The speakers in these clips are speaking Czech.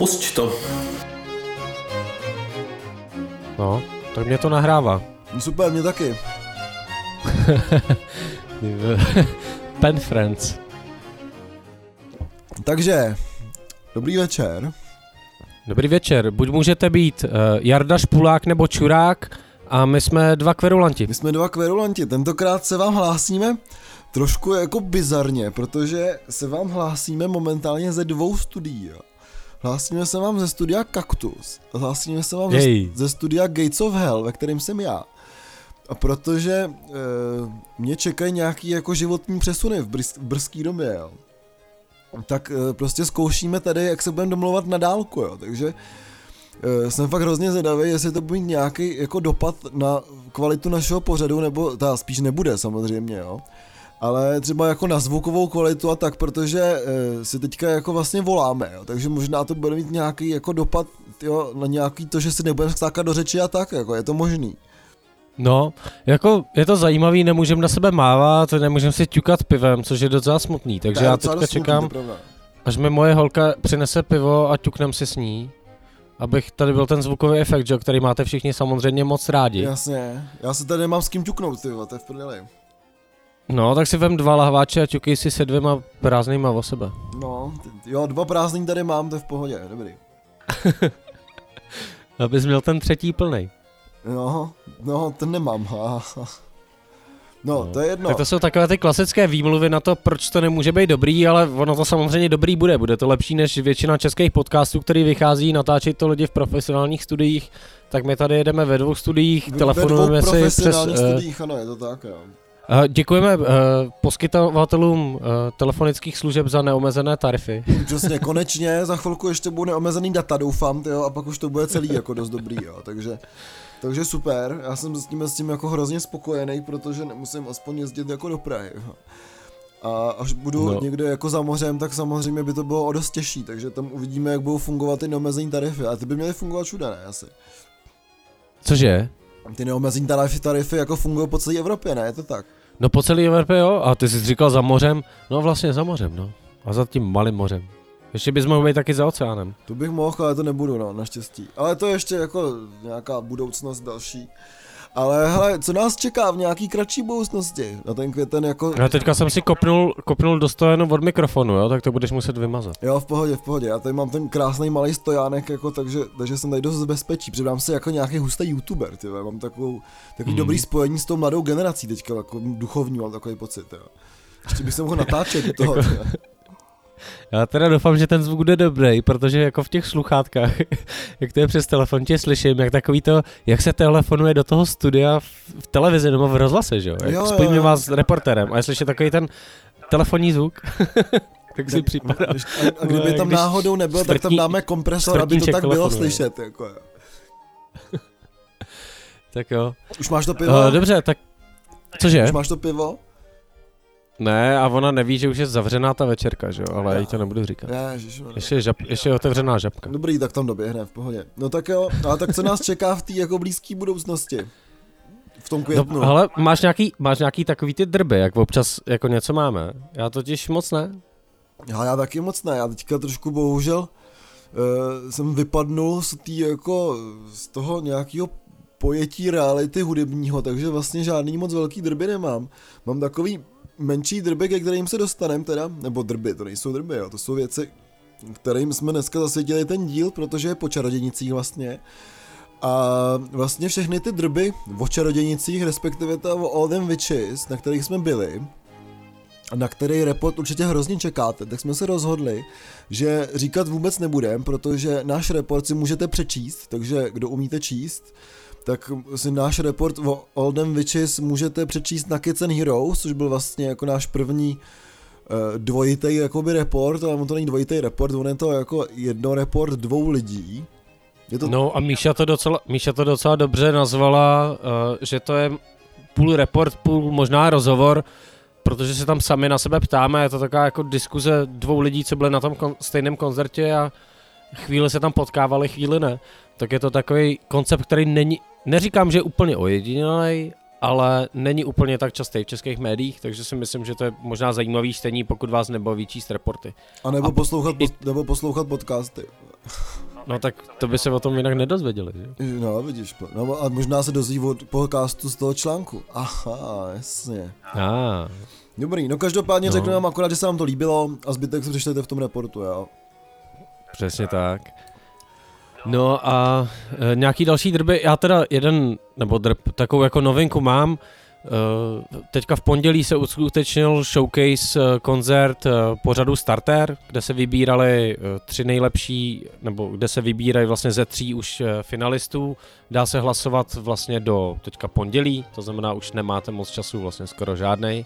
Pusť to. No, tak mě to nahrává. Super, mě taky. Pen Friends. Takže, dobrý večer. Dobrý večer, buď můžete být uh, Jarda Špulák nebo Čurák a my jsme dva kverulanti. My jsme dva kverulanti, tentokrát se vám hlásíme trošku jako bizarně, protože se vám hlásíme momentálně ze dvou studií. Jo. Hlásíme se vám ze studia Cactus a hlásíme se vám ze, ze studia Gates of Hell, ve kterém jsem já. A protože e, mě čekají nějaký jako životní přesuny v, brz, v brzký době, jo. Tak e, prostě zkoušíme tady, jak se budeme domlouvat na dálku, jo. Takže e, jsem fakt hrozně zvědavý, jestli to bude nějaký jako dopad na kvalitu našeho pořadu, nebo ta spíš nebude samozřejmě, jo ale třeba jako na zvukovou kvalitu a tak, protože e, si teďka jako vlastně voláme, jo, takže možná to bude mít nějaký jako dopad jo, na nějaký to, že si nebudeme skákat do řeči a tak, jako je to možný. No, jako je to zajímavý, nemůžeme na sebe mávat, nemůžeme si ťukat pivem, což je docela smutný, takže já teďka čekám, smutný, až mi moje holka přinese pivo a ťuknem si s ní, abych tady byl ten zvukový efekt, že, který máte všichni samozřejmě moc rádi. Jasně, já se tady nemám s kým ťuknout, ty to je v prdeli. No, tak si vem dva lahváče a ťukej si se dvěma prázdnýma o sebe. No, jo, dva prázdný tady mám, to je v pohodě, dobrý. Abys měl ten třetí plný. No, no, ten nemám. No, no, to je jedno. Tak to jsou takové ty klasické výmluvy na to, proč to nemůže být dobrý, ale ono to samozřejmě dobrý bude. Bude to lepší než většina českých podcastů, který vychází, natáčet to lidi v profesionálních studiích. Tak my tady jedeme ve dvou studiích, telefonujeme si přes... Ve studiích, ano, je to tak, jo. Děkujeme uh, poskytovatelům uh, telefonických služeb za neomezené tarify. Přesně, konečně, za chvilku ještě bude neomezený data, doufám, tyjo, a pak už to bude celý jako dost dobrý, jo, takže, takže super, já jsem s tím, s tím jako hrozně spokojený, protože nemusím aspoň jezdit jako do Prahy. Jo. A až budu no. někde jako za mořem, tak samozřejmě by to bylo o dost těžší, takže tam uvidíme, jak budou fungovat ty neomezený tarify, a ty by měly fungovat všude, ne, asi. Cože? Ty neomezený tarify, tarify jako fungují po celé Evropě, ne, je to tak? No po celé Evropě jo, a ty jsi říkal za mořem, no vlastně za mořem, no. A za tím malým mořem. Ještě bys mohl být taky za oceánem. To bych mohl, ale to nebudu, no, naštěstí. Ale to je ještě jako nějaká budoucnost další. Ale hele, co nás čeká v nějaký kratší budoucnosti na ten květen jako... Já teďka jsem si kopnul, kopnul do stojanu od mikrofonu, jo, tak to budeš muset vymazat. Jo, v pohodě, v pohodě. Já tady mám ten krásný malý stojánek, jako, takže, takže jsem tady dost bezpečí. Předám se jako nějaký hustý youtuber, ty, mám takovou, takový hmm. dobrý spojení s tou mladou generací teďka, jako duchovní, mám takový pocit, jo. Ještě bych se mohl natáčet do toho, jako... Já teda doufám, že ten zvuk bude dobrý, protože jako v těch sluchátkách, jak to je přes telefon, tě slyším, jak takový to, jak se telefonuje do toho studia v, televizi nebo v rozhlase, že jo? Jak jo, spojíme jo, vás s reporterem a je slyšet takový ten telefonní zvuk. tak si připadá. A, a kdyby tam náhodou nebyl, tak tam dáme kompresor, aby to tak bylo slyšet. Jako. tak jo. Už máš to pivo? Uh, dobře, tak Cože? Už máš to pivo? Ne, a ona neví, že už je zavřená ta večerka, že jo, ale já jí to nebudu říkat. Ne, ještě, je žab, ještě je otevřená žabka. Dobrý, tak tam doběhne, v pohodě. No tak jo, a tak co nás čeká v té jako blízké budoucnosti? V tom květnu. No, ale máš nějaký, máš nějaký takový ty drby, jak občas jako něco máme? Já totiž moc ne. Já, já taky moc ne, já teďka trošku bohužel uh, jsem vypadnul z, tý, jako, z toho nějakého pojetí reality hudebního, takže vlastně žádný moc velký drby nemám. Mám takový menší drby, ke kterým se dostaneme teda, nebo drby, to nejsou drby, jo, to jsou věci, kterým jsme dneska zasvětili ten díl, protože je po čarodějnicích vlastně. A vlastně všechny ty drby o čarodějnicích, respektive ta o All Them Witches, na kterých jsme byli, na který report určitě hrozně čekáte, tak jsme se rozhodli, že říkat vůbec nebudem, protože náš report si můžete přečíst, takže kdo umíte číst, tak si náš report o Oldham Witches můžete přečíst na Kids and Heroes, což byl vlastně jako náš první uh, dvojitý jakoby report, ale on to není dvojitý report, on je to jako jedno report dvou lidí. Je to... No a Míša to, docela, Míša to docela dobře nazvala, uh, že to je půl report, půl možná rozhovor, protože se tam sami na sebe ptáme, je to taková jako diskuze dvou lidí, co byli na tom kon- stejném koncertě a chvíli se tam potkávali, chvíli ne. Tak je to takový koncept, který není, neříkám, že je úplně ojedinělý, ale není úplně tak častý v českých médiích, takže si myslím, že to je možná zajímavý čtení, pokud vás nebaví číst reporty. A nebo, a poslouchat, i... nebo poslouchat podcasty. No tak to by se o tom jinak nedozvěděli, že? No, vidíš, no a možná se dozví od podcastu z toho článku. Aha, jasně. Ah. Dobrý, no každopádně no. řeknu vám akorát, že se vám to líbilo a zbytek si přečtete v tom reportu, jo. Přesně tak. No a e, nějaký další drby, já teda jeden, nebo drb, takovou jako novinku mám, e, teďka v pondělí se uskutečnil showcase e, koncert e, pořadu Starter, kde se vybírali e, tři nejlepší, nebo kde se vybírají vlastně ze tří už e, finalistů. Dá se hlasovat vlastně do teďka pondělí, to znamená už nemáte moc času, vlastně skoro žádnej.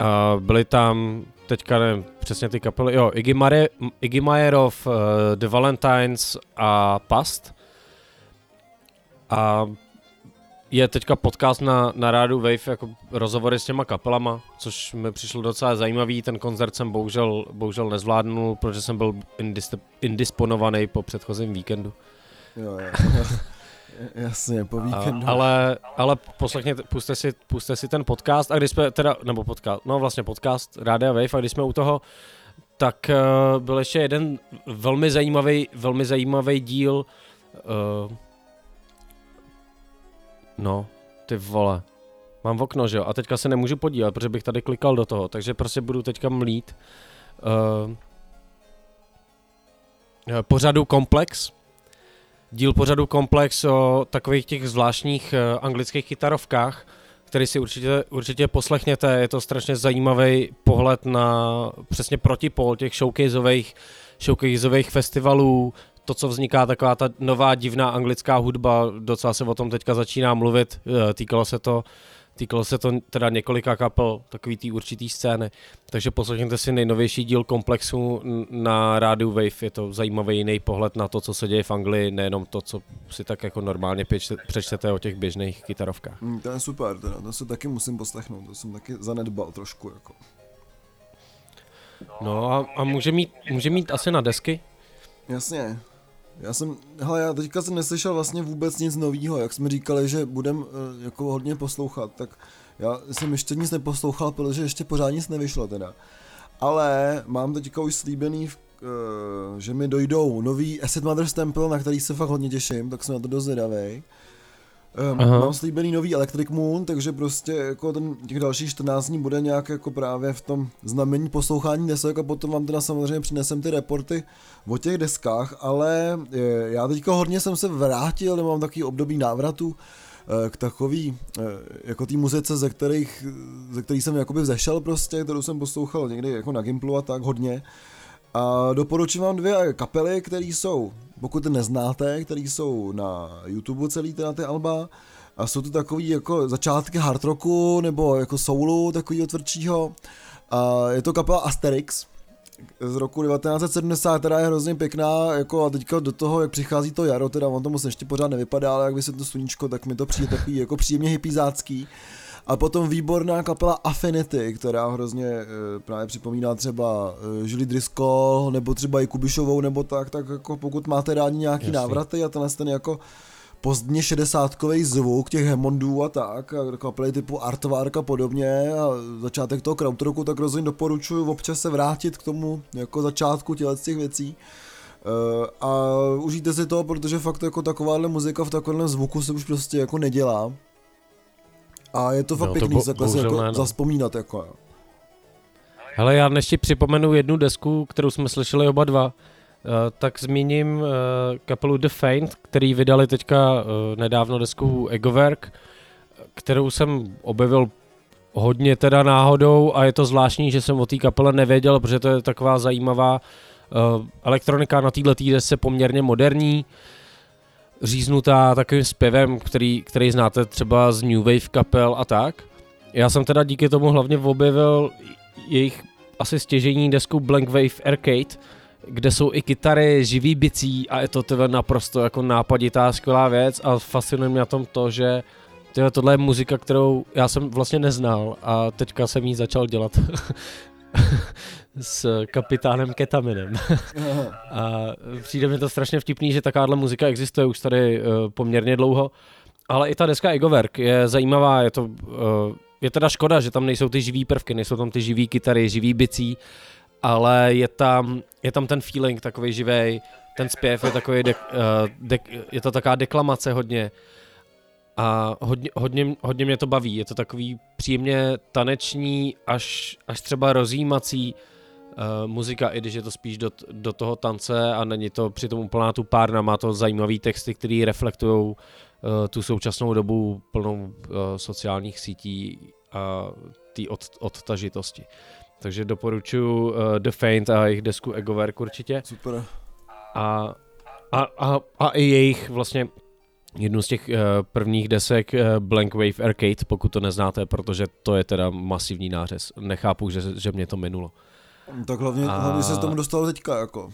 Uh, byli tam teďka nevím přesně ty kapely, jo, Iggy, Mare, Iggy Majerov, uh, The Valentines a Past. A je teďka podcast na, na rádu Wave jako rozhovory s těma kapelama, což mi přišlo docela zajímavý. Ten koncert jsem bohužel, bohužel nezvládnul, protože jsem byl indis, indisponovaný po předchozím víkendu. Jo, jo. Jasně, po víkendu. A, ale, ale poslechněte, puste si, puste si ten podcast a když jsme teda, nebo podcast, no vlastně podcast Rádia Wave a když jsme u toho, tak uh, byl ještě jeden velmi zajímavý, velmi zajímavý díl, uh, no, ty vole, mám v okno, že jo, a teďka se nemůžu podívat, protože bych tady klikal do toho, takže prostě budu teďka mlít. Uh, pořadu Komplex, díl pořadu Komplex o takových těch zvláštních uh, anglických kytarovkách, který si určitě, určitě poslechněte. Je to strašně zajímavý pohled na přesně protipol těch showcaseových, showcaseových festivalů, to, co vzniká, taková ta nová divná anglická hudba, docela se o tom teďka začíná mluvit, eh, týkalo se to Týkalo se to teda několika kapel, takový tý určitý scény. Takže poslechněte si nejnovější díl komplexu na rádiu Wave. Je to zajímavý jiný pohled na to, co se děje v Anglii, nejenom to, co si tak jako normálně přečtete o těch běžných kytarovkách. Mm, to je super, teda. to se taky musím poslechnout, to jsem taky zanedbal trošku. Jako. No a, a může, mít, může mít asi na desky? Jasně, já jsem, hele, já teďka jsem neslyšel vlastně vůbec nic nového, jak jsme říkali, že budem uh, jako hodně poslouchat, tak já jsem ještě nic neposlouchal, protože ještě pořád nic nevyšlo teda. Ale mám teďka už slíbený, uh, že mi dojdou nový Acid Mother's Temple, na který se fakt hodně těším, tak jsem na to dost zvědavý. Um, mám slíbený nový Electric Moon, takže prostě jako ten, těch dalších 14 dní bude nějak jako právě v tom znamení poslouchání desek a potom vám teda samozřejmě přinesem ty reporty o těch deskách, ale je, já teďka hodně jsem se vrátil, nebo mám takový období návratu eh, k takový, eh, jako té muzice, ze kterých, ze kterých jsem jakoby vzešel prostě, kterou jsem poslouchal někdy jako na Gimplu a tak hodně. A doporučím vám dvě kapely, které jsou, pokud neznáte, které jsou na YouTube celý teda ty alba. A jsou to takový jako začátky hard rocku nebo jako soulu takového tvrdšího. A je to kapela Asterix z roku 1970, která je hrozně pěkná, jako a teďka do toho, jak přichází to jaro, teda on to moc ještě pořád nevypadá, ale jak by se to sluníčko, tak mi to přijde takový jako příjemně hypizácký. A potom výborná kapela Affinity, která hrozně e, právě připomíná třeba e, Julie Driscoll, nebo třeba i Kubišovou, nebo tak, tak jako pokud máte rádi nějaký Jasný. návraty a tenhle ten jako pozdně šedesátkový zvuk těch Hemondů a tak, a kapely typu Artvark a podobně a začátek toho krautrocku, tak rozhodně doporučuji občas se vrátit k tomu jako začátku těchto těch věcí. Uh, a užijte si to, protože fakt jako takováhle muzika v takovém zvuku se už prostě jako nedělá. A je to fakt no, pěkný bo- takhle jako ne, no. zaspomínat jako. Hele, já ještě připomenu jednu desku, kterou jsme slyšeli oba dva, uh, tak zmíním uh, kapelu The Faint, který vydali teďka uh, nedávno desku Egowerk, kterou jsem objevil hodně teda náhodou a je to zvláštní, že jsem o té kapele nevěděl, protože to je taková zajímavá uh, elektronika na této desce poměrně moderní, uh, říznutá takovým zpěvem, který, který znáte třeba z New Wave kapel a tak. Já jsem teda díky tomu hlavně objevil jejich asi stěžení desku Blank Wave Arcade, kde jsou i kytary, živý bicí a je to teda naprosto jako nápaditá skvělá věc a fascinuje mě na tom to, že tyhle, tohle je muzika, kterou já jsem vlastně neznal a teďka jsem ji začal dělat s kapitánem Ketaminem. a přijde mi to strašně vtipný, že takováhle muzika existuje už tady uh, poměrně dlouho. Ale i ta deska Egowerk je zajímavá, je to, uh, je teda škoda, že tam nejsou ty živý prvky, nejsou tam ty živý kytary, živý bicí, ale je tam, je tam ten feeling takový živý, ten zpěv je takový, de, uh, de, je to taková deklamace hodně a hodně, hodně, hodně mě to baví, je to takový příjemně taneční, až, až třeba rozjímací uh, muzika, i když je to spíš do, do toho tance a není to přitom úplná tu párna, má to zajímavý texty, které reflektují uh, tu současnou dobu plnou uh, sociálních sítí a té od, odtažitosti. Takže doporučuji uh, The Faint a jejich desku Egoverk určitě. Super. A, a, a, a i jejich vlastně jednu z těch uh, prvních desek uh, Blank Wave Arcade, pokud to neznáte, protože to je teda masivní nářez. Nechápu, že, že mě to minulo. Tak hlavně, a... hlavně se s tomu dostal teďka, jako.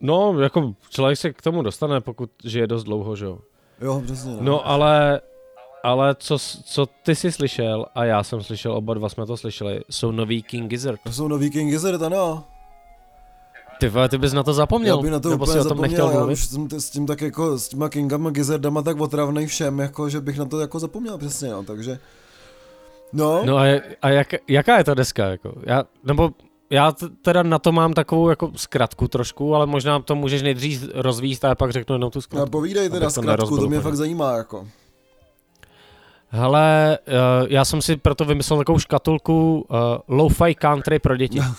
No, jako člověk se k tomu dostane, pokud žije dost dlouho, že jo. Jo, přesně. No, no ale, ale co, co ty jsi slyšel, a já jsem slyšel, oba dva jsme to slyšeli, jsou nový King Gizzard. To jsou nový King Gizzard, ano. Ty vole, ty bys na to zapomněl. Já bych na to Nebo úplně si o tom zapomněl, nechtěl já mluvit? už jsem s tím tak jako, s těma Kingama, Gizzardama tak otravnej všem, jako, že bych na to jako zapomněl přesně, no, takže... No, No a, a jak, jaká je ta deska? Jako? Já, nebo já teda na to mám takovou jako zkratku trošku, ale možná to můžeš nejdřív rozvíjet a já pak řeknu jenom tu a zkratku. povídej teda abych to mě fakt zajímá, jako. Hele, uh, já jsem si proto vymyslel takovou škatulku uh, lo-fi country pro děti.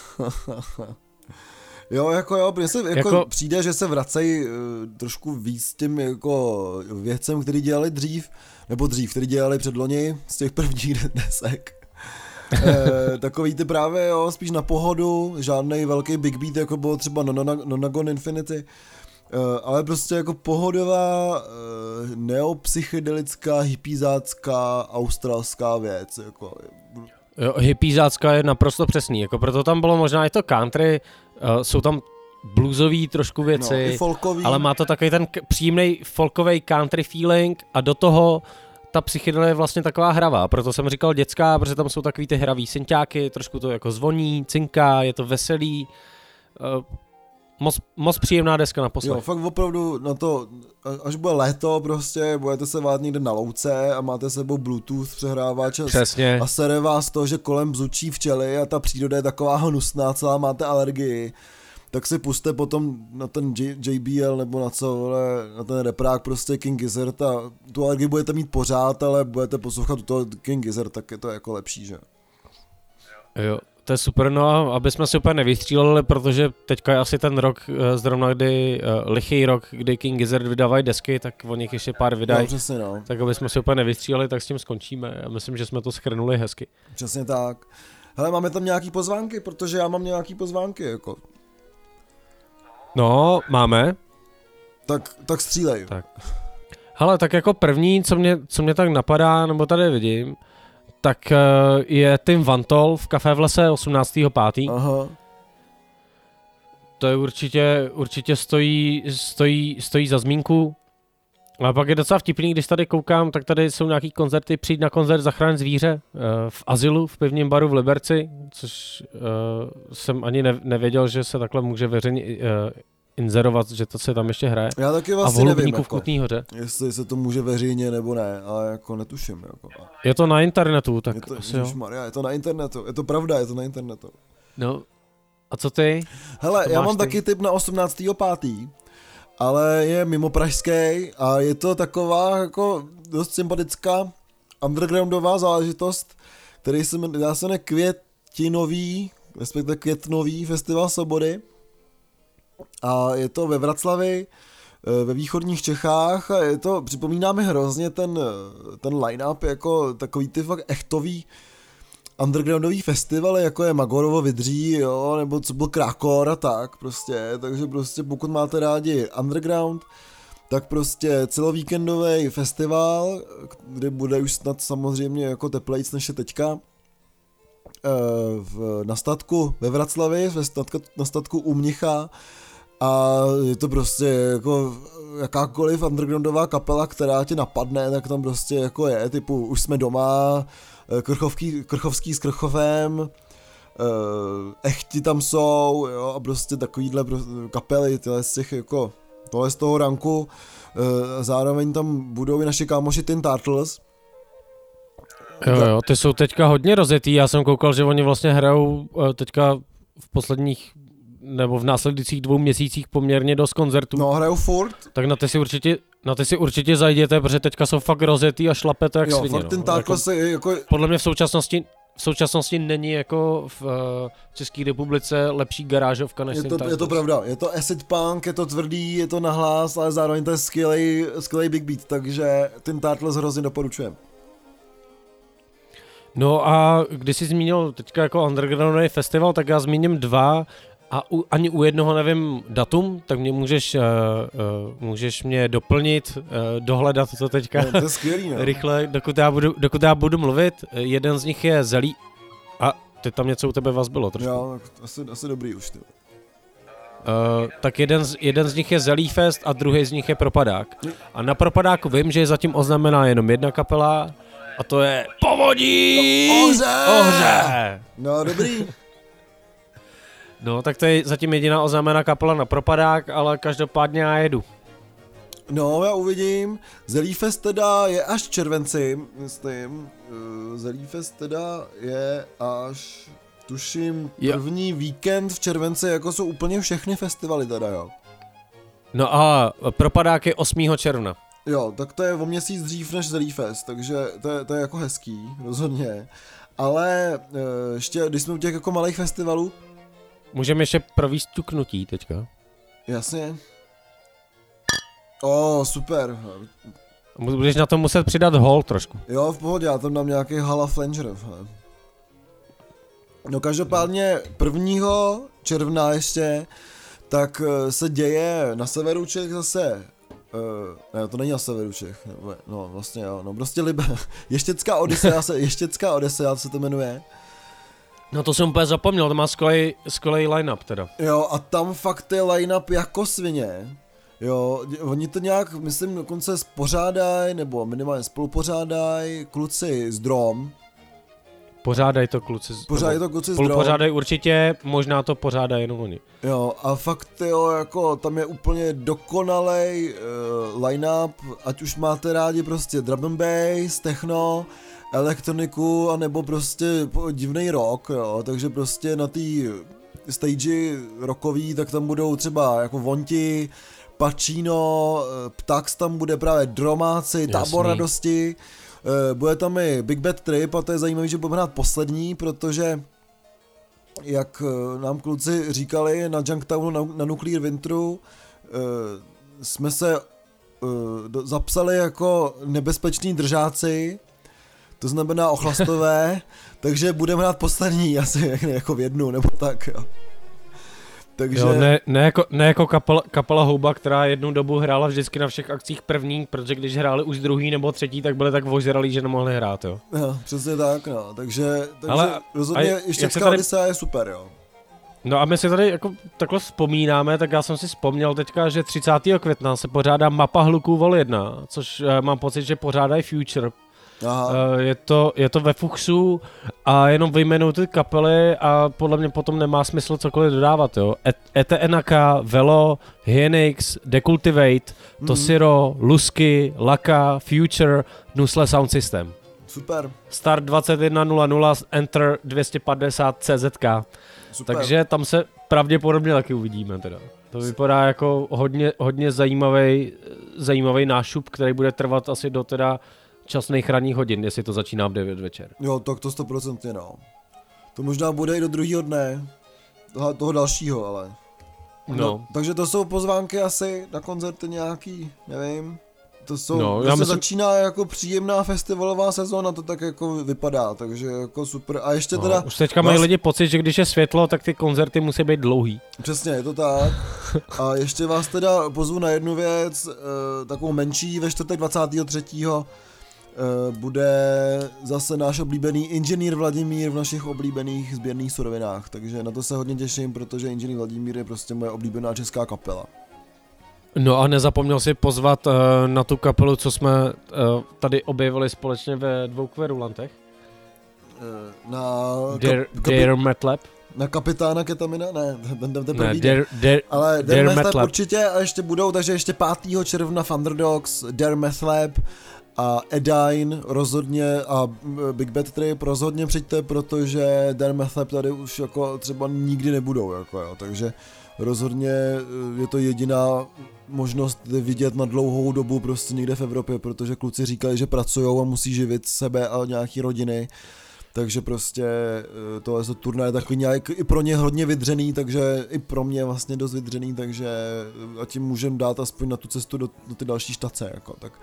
Jo, jako jo, protože se jako, Jako- přijde, že se vracejí uh, trošku víc těm jako věcem, který dělali dřív, nebo dřív, který dělali předloni z těch prvních desek. e, takový ty právě, jo, spíš na pohodu, žádný velký big beat, jako bylo třeba Nona- Nonagon Infinity, e, ale prostě jako pohodová, e, neopsychedelická, hypizácká, australská věc, jako, Jo, je naprosto přesný, jako proto tam bylo možná i to country, uh, jsou tam bluesový trošku no, věci, i folkový. ale má to takový ten k- příjemný folkový country feeling a do toho ta psychedelie je vlastně taková hravá, proto jsem říkal dětská, protože tam jsou takový ty hravý synťáky, trošku to jako zvoní, cinká, je to veselý, uh, moc, moc příjemná deska na poslech. Jo, fakt opravdu na to, až bude léto prostě, budete se vát někde na louce a máte s sebou bluetooth přehrávač Přesně. a sere vás to, že kolem bzučí včely a ta příroda je taková hnusná, celá máte alergii, tak si puste potom na ten J- JBL nebo na co, vole, na ten reprák prostě King Gizzard a tu alergii budete mít pořád, ale budete poslouchat toho King Gizzard, tak je to jako lepší, že? Jo, to je super, no a aby jsme si úplně nevystříleli, protože teďka je asi ten rok, eh, zrovna kdy, uh, lichý rok, kdy King Gizzard vydávají desky, tak o nich ještě pár No, vydají. přesně no, Tak aby jsme si úplně nevystříleli, tak s tím skončíme. Já myslím, že jsme to schrnuli hezky. přesně tak. Hele, máme tam nějaký pozvánky, protože já mám nějaký pozvánky, jako. No, máme. Tak, tak střílej. Tak. Hele, tak jako první, co mě, co mě tak napadá, nebo tady vidím, tak eh, je Tim Vantol v Café v lese 18.5. Aha. To je určitě, určitě stojí, stojí, stojí za zmínku. A pak je docela vtipný, když tady koukám, tak tady jsou nějaký koncerty, přijít na koncert Zachránit zvíře eh, v Azylu, v pivním baru v Liberci, což uh, jsem ani ne, nevěděl, že se takhle může veřejně uh, inzerovat, že to se tam ještě hraje. Já taky A v vlastně nevím, Holubníku v jako, Kutný hoře. jestli se to může veřejně nebo ne, ale jako netuším. Jako. Je to na internetu, tak je to, asi jo. Maria, je to na internetu, je to pravda, je to na internetu. No, a co ty? Hele, Co já mám ty? taky tip na 18.5., ale je mimo pražský a je to taková jako dost sympatická undergroundová záležitost, který se jmenuje, se jmenuje Květinový, respektive Květnový festival svobody. A je to ve Vraclavi, eh, ve východních Čechách a je to, připomíná mi hrozně ten, eh, ten line-up jako takový ty fakt echtový undergroundový festivaly, jako je Magorovo Vydří, jo, nebo co byl Krakor a tak prostě, takže prostě pokud máte rádi underground, tak prostě celovíkendový festival, kde bude už snad samozřejmě jako teplejc než je teďka, eh, v, na statku ve Vraclavi, ve statku, na statku u Mnicha. A je to prostě jako jakákoliv undergroundová kapela, která tě napadne, tak tam prostě jako je, typu už jsme doma, Krchovský, Krchovský s Krchovem, eh, Echti tam jsou, jo, a prostě takovýhle kapely, tyhle z těch jako, tohle z toho ranku, eh, zároveň tam budou i naši kámoši Tin Turtles, Jo, jo, ty jsou teďka hodně rozjetý, já jsem koukal, že oni vlastně hrajou eh, teďka v posledních nebo v následujících dvou měsících poměrně dost koncertů. No, hrajou furt. Tak na ty si určitě, na ty si určitě zajděte, protože teďka jsou fakt rozjetý a šlapete jak jo, svině. fakt ten no. jako, se jako... podle mě v současnosti v současnosti není jako v uh, České republice lepší garážovka než Je to, je to pravda, je to acid punk, je to tvrdý, je to nahlás, ale zároveň to je skvělý, skvělý big beat, takže ten Turtles hrozně doporučujem. No a když jsi zmínil teďka jako undergroundový festival, tak já zmíním dva a u, ani u jednoho nevím datum, tak mě můžeš, uh, uh, můžeš mě doplnit, uh, dohledat to teďka No, to je skvělý, no. rychle, dokud já, budu, dokud já budu mluvit. Jeden z nich je Zelí... A teď tam něco u tebe vás bylo trošku. Jo, tak asi, asi dobrý už, ty. Uh, tak jeden z, jeden z nich je Zelí Fest a druhý z nich je Propadák. A na Propadáku vím, že je zatím oznamená jenom jedna kapela a to je Povodí! Ohře! Ohře! No, dobrý. No, tak to je zatím jediná oznámená kapela na Propadák, ale každopádně já jedu. No, já uvidím. Zelífest teda je až v červenci, myslím. Eh, Zelífest teda je až, tuším, Jo. první víkend v červenci, jako jsou úplně všechny festivaly teda, jo. No a Propadák je 8. června. Jo, tak to je o měsíc dřív než Zelífest, takže to je, to je jako hezký, rozhodně. Ale eh, ještě, když jsme u těch jako malých festivalů, Můžeme ještě províst ťuknutí teďka. jasně. O, super. Budeš na to muset přidat hol trošku. Jo, v pohodě, já tam dám nějaký Hala Flanger. No každopádně 1. června ještě, tak eh, se děje na severu Čech zase, uh, ne, to není na severu Čech, nebo, no vlastně jo, no prostě Libe, Ještěcká Odisea se, Ještěcká Odisea se to jmenuje. No to jsem úplně zapomněl, to má skvělý, skvělý line-up teda. Jo, a tam fakt je line-up jako svině. Jo, oni to nějak, myslím, dokonce spořádají, nebo minimálně spolupořádají kluci z Drom. Pořádaj to kluci. z- Pořádají to kluci z Drom. Spolupořádají určitě, možná to pořádají jenom oni. Jo, a fakt jo, jako tam je úplně dokonalej uh, line-up, ať už máte rádi prostě drum and bass, techno, elektroniku, anebo prostě divný rock, jo, takže prostě na té stage rockový, tak tam budou třeba jako Vonti, Pacino, eh, Ptax tam bude právě Dromáci, Tábor Jasný. radosti, eh, bude tam i Big Bad Trip a to je zajímavé, že budeme hrát poslední, protože jak eh, nám kluci říkali na Junktownu na, na Nuclear Winteru, jsme se zapsali jako nebezpeční držáci, to znamená ochlastové, takže budeme hrát poslední asi jako v jednu nebo tak, jo. Takže, Jo, ne, ne, jako, ne jako kapela, kapela Houba, která jednu dobu hrála vždycky na všech akcích první, protože když hráli už druhý nebo třetí, tak byli tak ožralí, že nemohli hrát, jo. jo, přesně tak, no, takže, takže Ale- rozhodně ještě se tady- je super, jo. No a my si tady jako takhle vzpomínáme, tak já jsem si vzpomněl teďka, že 30. května se pořádá mapa hluků vol 1, což eh, mám pocit, že pořádají Future. Aha, Eh, je, to, je to ve Fuchsu a jenom vyjmenou ty kapely a podle mě potom nemá smysl cokoliv dodávat, jo. ETNK, Velo, Hyenix, Decultivate, mhm, Tosiro, Lusky, Laka, Future, Nusle Sound System. super, Start 21.00, Enter 250 CZK. super. Takže tam se pravděpodobně taky uvidíme teda. To vypadá jako hodně, hodně zajímavý, zajímavý nášup, který bude trvat asi do teda časných ranních hodin, jestli to začíná v 9 večer. Jo, tak to stoprocentně no. To možná bude i do druhého dne, toho, toho dalšího, ale. No. takže to jsou pozvánky asi na koncerty nějaký, nevím. To jsou, No, no, já se myslím- začíná jako příjemná festivalová sezóna, to tak jako vypadá, takže jako super. A ještě No, teda, už teďka mají vás- lidi pocit, že když je světlo, tak ty koncerty musí být dlouhý. přesně, je to tak. A ještě vás teda pozvu na jednu věc, eh, takovou menší, ve čtvrtek 23. eh, bude zase náš oblíbený inženýr Vladimír v našich oblíbených sběrných surovinách, takže na to se hodně těším, protože inženýr Vladimír je prostě moje oblíbená česká kapela. No a nezapomněl si pozvat uh, na tu kapelu, co jsme uh, tady objevili společně ve dvou kverulantech. Eh, Na, kap, kapi, Dear Metlab. na kapitána ketamina? Ne, ten, ten, ten Ne, první Dear, Ale Dare Dare Lab určitě a ještě budou, takže ještě 5. června Thunderdogs, Dare Meth Lab a Edine rozhodně a Big Bad Trip rozhodně přijďte, protože Dan tady už jako třeba nikdy nebudou, jako jo, takže rozhodně eh, je to jediná možnost vidět na dlouhou dobu prostě někde v Evropě, protože kluci říkali, že pracují a musí živit sebe a nějaký rodiny, takže prostě eh, tohle to turné je takový nějak i pro ně hodně vydřený, takže i pro mě vlastně dost vydřený, takže a tím můžem dát aspoň na tu cestu do, do ty další štace, jako, tak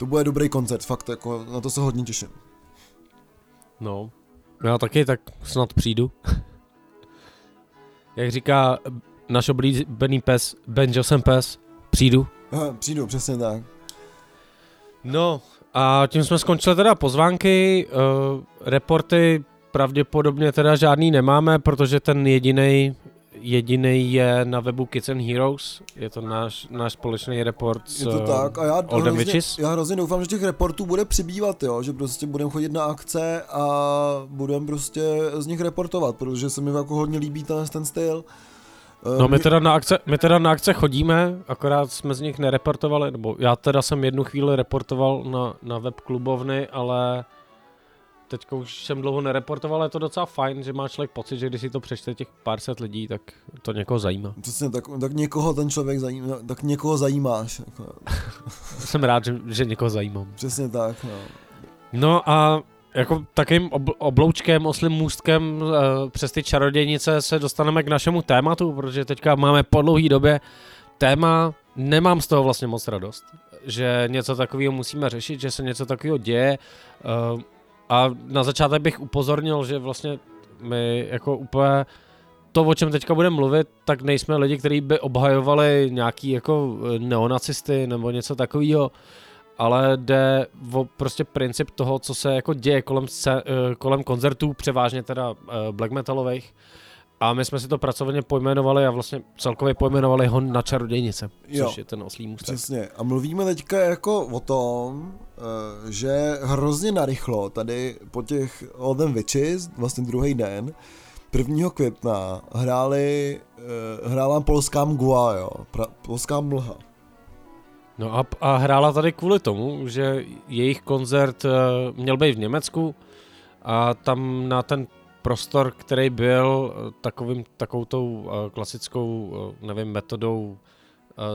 to bude dobrý koncert, fakt, jako, na to se hodně těším. No, já taky, tak snad přijdu. Jak říká náš oblíbený pes, Ben Josem pes, přijdu. Aha, přijdu, přesně tak. No, a tím jsme skončili teda pozvánky, uh, reporty pravděpodobně teda žádný nemáme, protože ten jediný jediný je na webu Kids and Heroes, je to náš, náš společný report s Je to tak a já Oldham hrozně, Witches. já hrozně doufám, že těch reportů bude přibývat, jo, že prostě budeme chodit na akce a budeme prostě z nich reportovat, protože se mi jako hodně líbí ten, ten styl. Eh, No my teda, na akce, my teda na akce chodíme, akorát jsme z nich nereportovali, nebo já teda jsem jednu chvíli reportoval na, na web klubovny, ale teďka už jsem dlouho nereportoval, je to docela fajn, že má člověk pocit, že když si to přečte těch pár set lidí, tak to někoho zajímá. Přesně, tak, tak někoho ten člověk zajímá, tak někoho zajímáš. Jako, Jsem rád, že, že někoho zajímám. přesně tak, no. No a jako takým ob- obloučkem, oslým můstkem uh, přes ty čarodějnice se dostaneme k našemu tématu, protože teďka máme po dlouhý době téma, nemám z toho vlastně moc radost, že něco takového musíme řešit, že se něco takového děje uh, a na začátek bych upozornil, že vlastně my jako úplně to, o čem teďka budeme mluvit, tak nejsme lidi, kteří by obhajovali nějaký jako eh, neonacisty nebo něco takového, ale jde o prostě princip toho, co se jako děje kolem, sce- eh, kolem koncertů, převážně teda eh, black metalových. A my jsme si to pracovně pojmenovali a vlastně celkově pojmenovali ho na čarodějnice, Jo. což je ten oslý můstek. Přesně. A mluvíme teďka jako o tom, eh, že hrozně narychlo tady po těch Olden Witches, vlastně druhý den, 1. května hráli, eh, hrála polská mgła, jo, pra, polská mlha. No a, a hrála tady kvůli tomu, že jejich koncert uh, měl být v Německu a tam na ten prostor, který byl eh, takovým, takovou tou uh, klasickou, uh, nevím, metodou,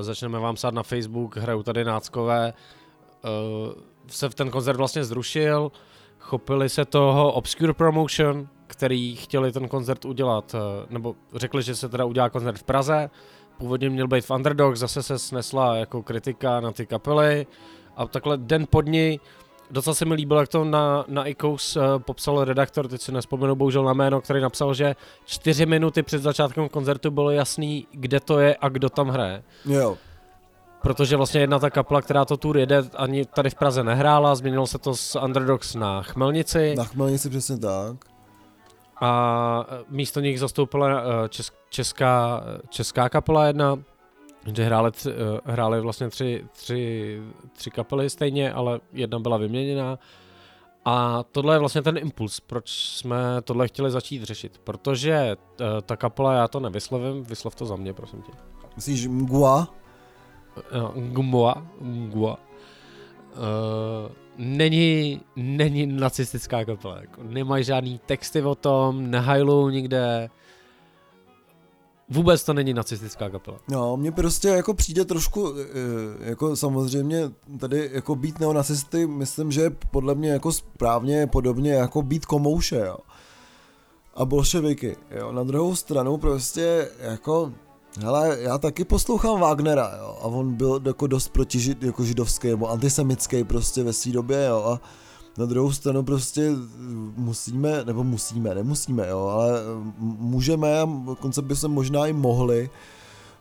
začneme vám psát na Facebook, hrajou tady náckové, se ten koncert vlastně zrušil, chopili se toho Obscure Promotion, který chtěli ten koncert udělat, nebo řekli, že se teda udělá koncert v Praze, původně měl být v Underdog, zase se snesla jako kritika na ty kapely a takhle den pod ní Docela se mi líbilo, jak to na, na ICOS uh, popsal redaktor, teď si nespomenu bohužel na jméno, který napsal, že čtyři minuty před začátkem koncertu bylo jasný, kde to je a kdo tam hraje. Jo, Protože vlastně jedna ta kapela, která to tour jede, ani tady v Praze nehrála, změnilo se to z Underdogs na Chmelnici na chmelnici přesně tak. a eh, místo nich zastoupila eh, česk, česká, česká kapela jedna, kde hráli, tři, eh, hráli vlastně tři, tři, tři kapely stejně, ale jedna byla vyměněná. A tohle je vlastně ten impuls, proč jsme tohle chtěli začít řešit. Protože eh, ta kapela, já to nevyslovím, vyslov to za mě, prosím tě. Myslíš mgła? Eh, Ngumua, Ngua. Uh, není, není nacistická kapela. Jako, nemají žádný texty o tom, nehajlou nikde. Vůbec to není nacistická kapela. No, mně prostě jako přijde trošku, eh, jako samozřejmě tady jako být neonacisty, myslím, že podle mě jako správně podobně jako být komouše, jo. A bolševiky, jo. Na druhou stranu prostě jako, hele, já taky poslouchám Wagnera, jo. A on byl jako dost proti jako židovský nebo antisemický prostě ve své době, jo. A na druhou stranu prostě musíme, nebo musíme, nemusíme, jo, ale můžeme a dokonce by se možná i mohli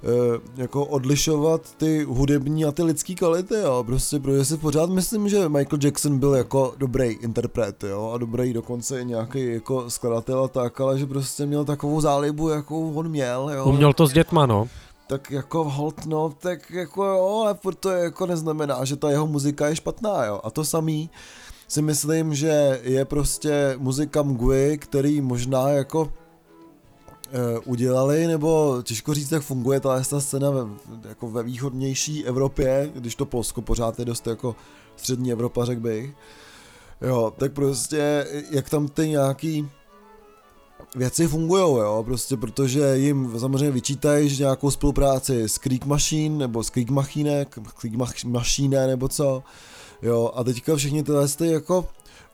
eh, jako odlišovat ty hudební a ty lidský kvality, jo, prostě, protože si pořád myslím, že Michael Jackson byl jako dobrý interpret, jo, a dobrý dokonce i nějaký jako skladatel a tak, ale že prostě měl takovou zálibu, jakou on měl, jo. Uměl to s dětma, no. Tak jako hold, no, tak jako jo, ale furt to jako neznamená, že ta jeho muzika je špatná, jo. A to samý si myslím, že je prostě muzika Mgui, který možná jako udělali, nebo těžko říct, jak funguje ta, scéna ve, jako ve východnější Evropě, když to Polsko pořád je dost jako střední Evropa, řekl bych. Jo, tak prostě, jak tam ty nějaký věci fungují, jo, prostě protože jim samozřejmě vyčítají, že nějakou spolupráci s Creek Machine, nebo s Creek Machine, Creek Machine, nebo co, jo, a teďka všichni tyhle ty jako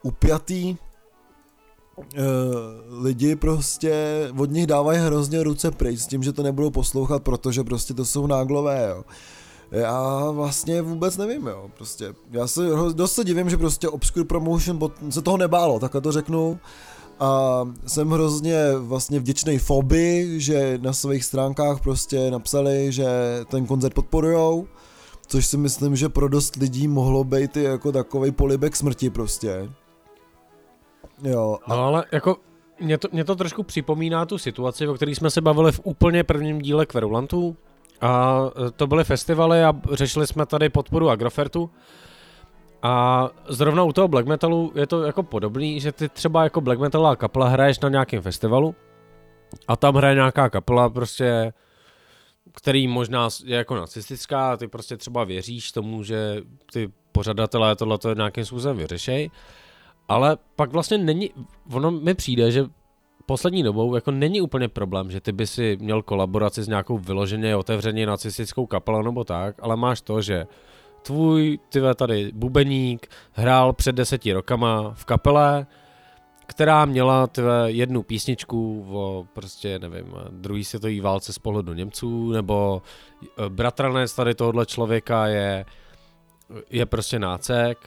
upjatý uh, lidi prostě od nich dávají hrozně ruce pryč s tím, že to nebudou poslouchat, protože prostě to jsou náglové, jo. Já vlastně vůbec nevím, jo, prostě. Já se dost se divím, že prostě Obscure Promotion se toho nebálo, takhle to řeknu. A jsem hrozně vlastně vděčný Foby, že na svých stránkách prostě napsali, že ten koncert podporujou, což si myslím, že pro dost lidí mohlo být i jako takový polibek smrti prostě. Jo. A... No ale jako mě to, mě to trošku připomíná tu situaci, o které jsme se bavili v úplně prvním díle Kverulantu. A to byly festivaly a řešili jsme tady podporu Agrofertu. A zrovna u toho black metalu je to jako podobný, že ty třeba jako black metalová kapela hraješ na nějakém festivalu a tam hraje nějaká kapela prostě, který možná je jako nacistická ty prostě třeba věříš tomu, že ty pořadatelé tohle nějakým způsobem vyřešej, ale pak vlastně není, ono mi přijde, že poslední dobou jako není úplně problém, že ty by si měl kolaboraci s nějakou vyloženě otevřeně nacistickou kapelou nebo tak, ale máš to, že tvůj, tyve tady bubeník, hrál před deseti rokama v kapele, která měla tyve jednu písničku o prostě, nevím, druhý světový válce z pohledu Němců, nebo eh, bratranec tady tohohle člověka je, je prostě nácek